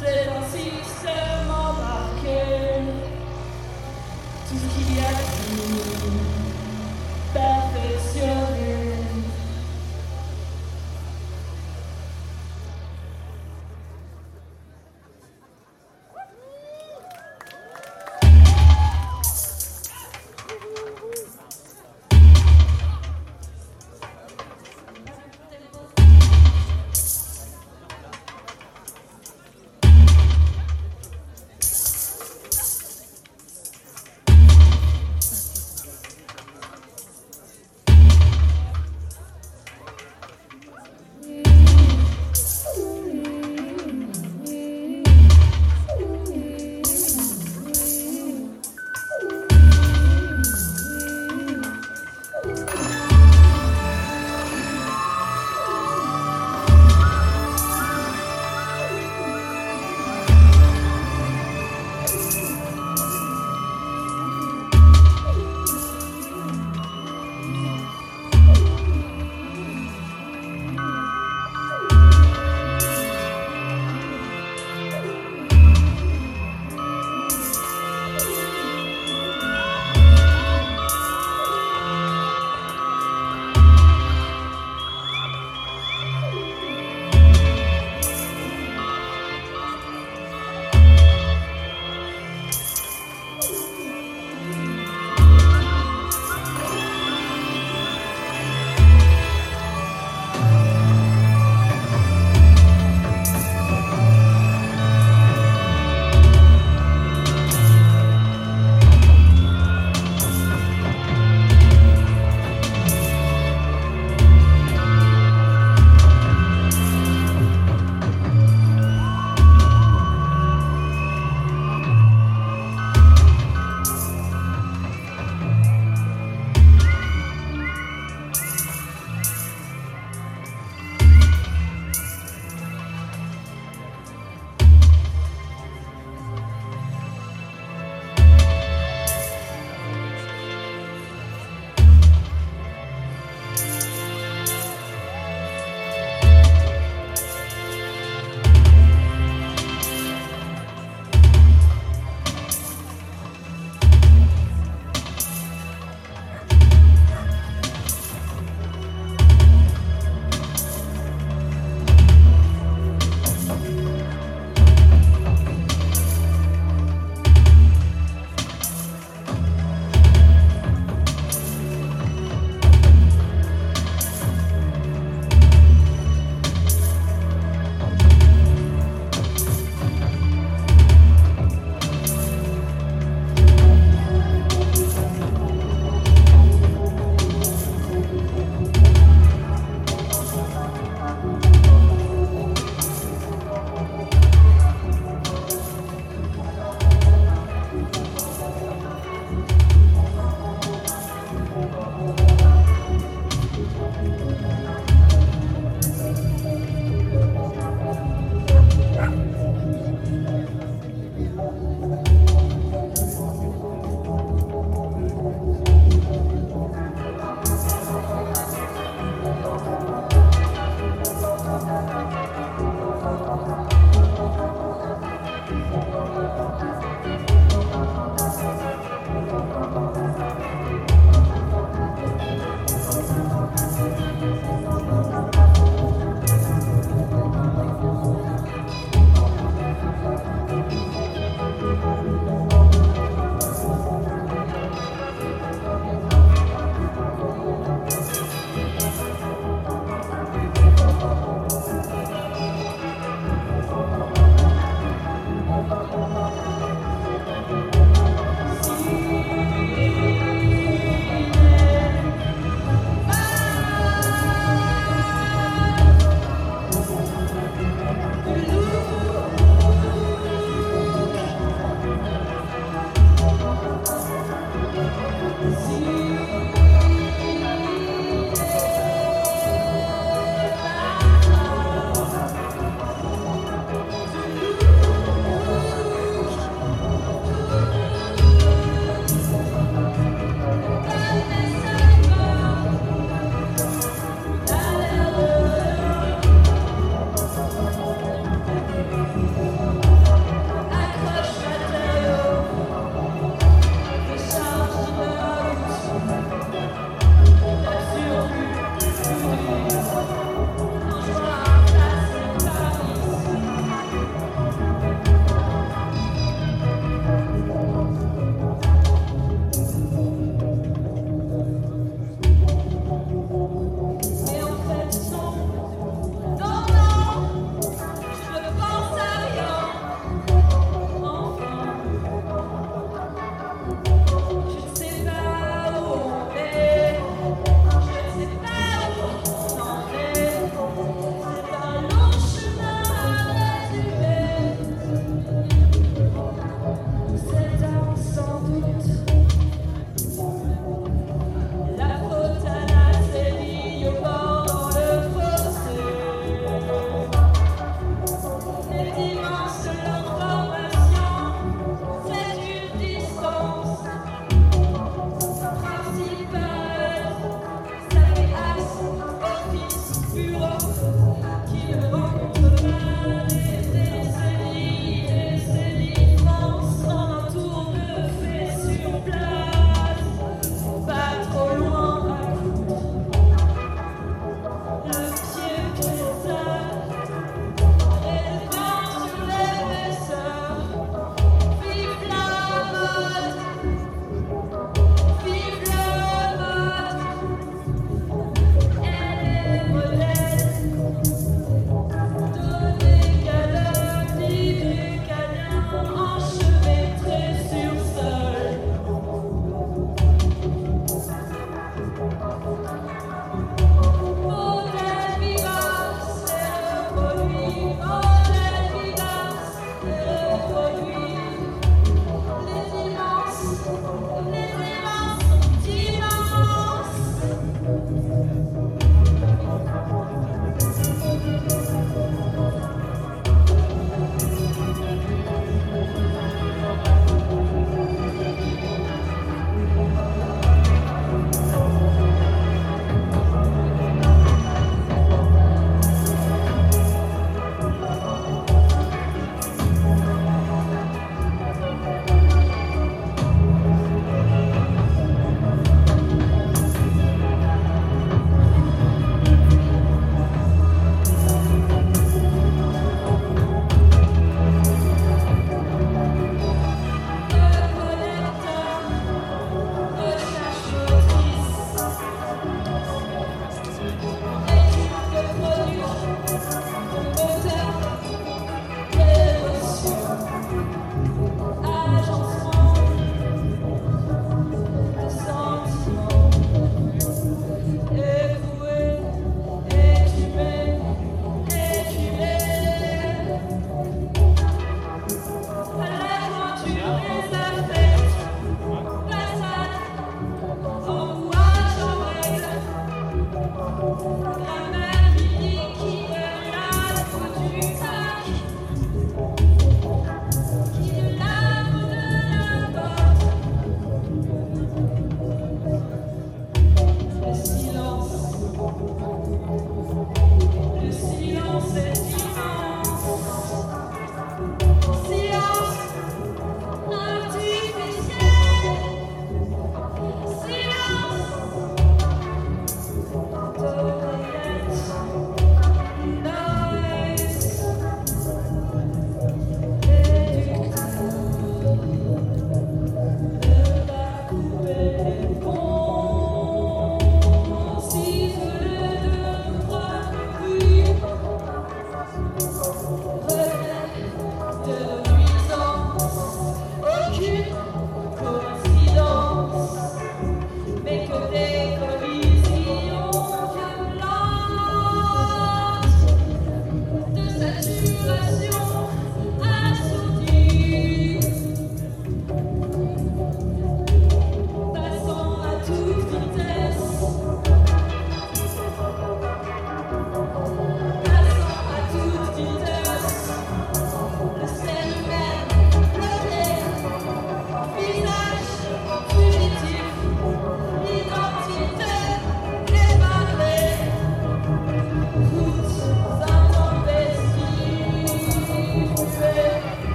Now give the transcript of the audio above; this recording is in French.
C'est un système embarqué. Tout ce qu'il y a de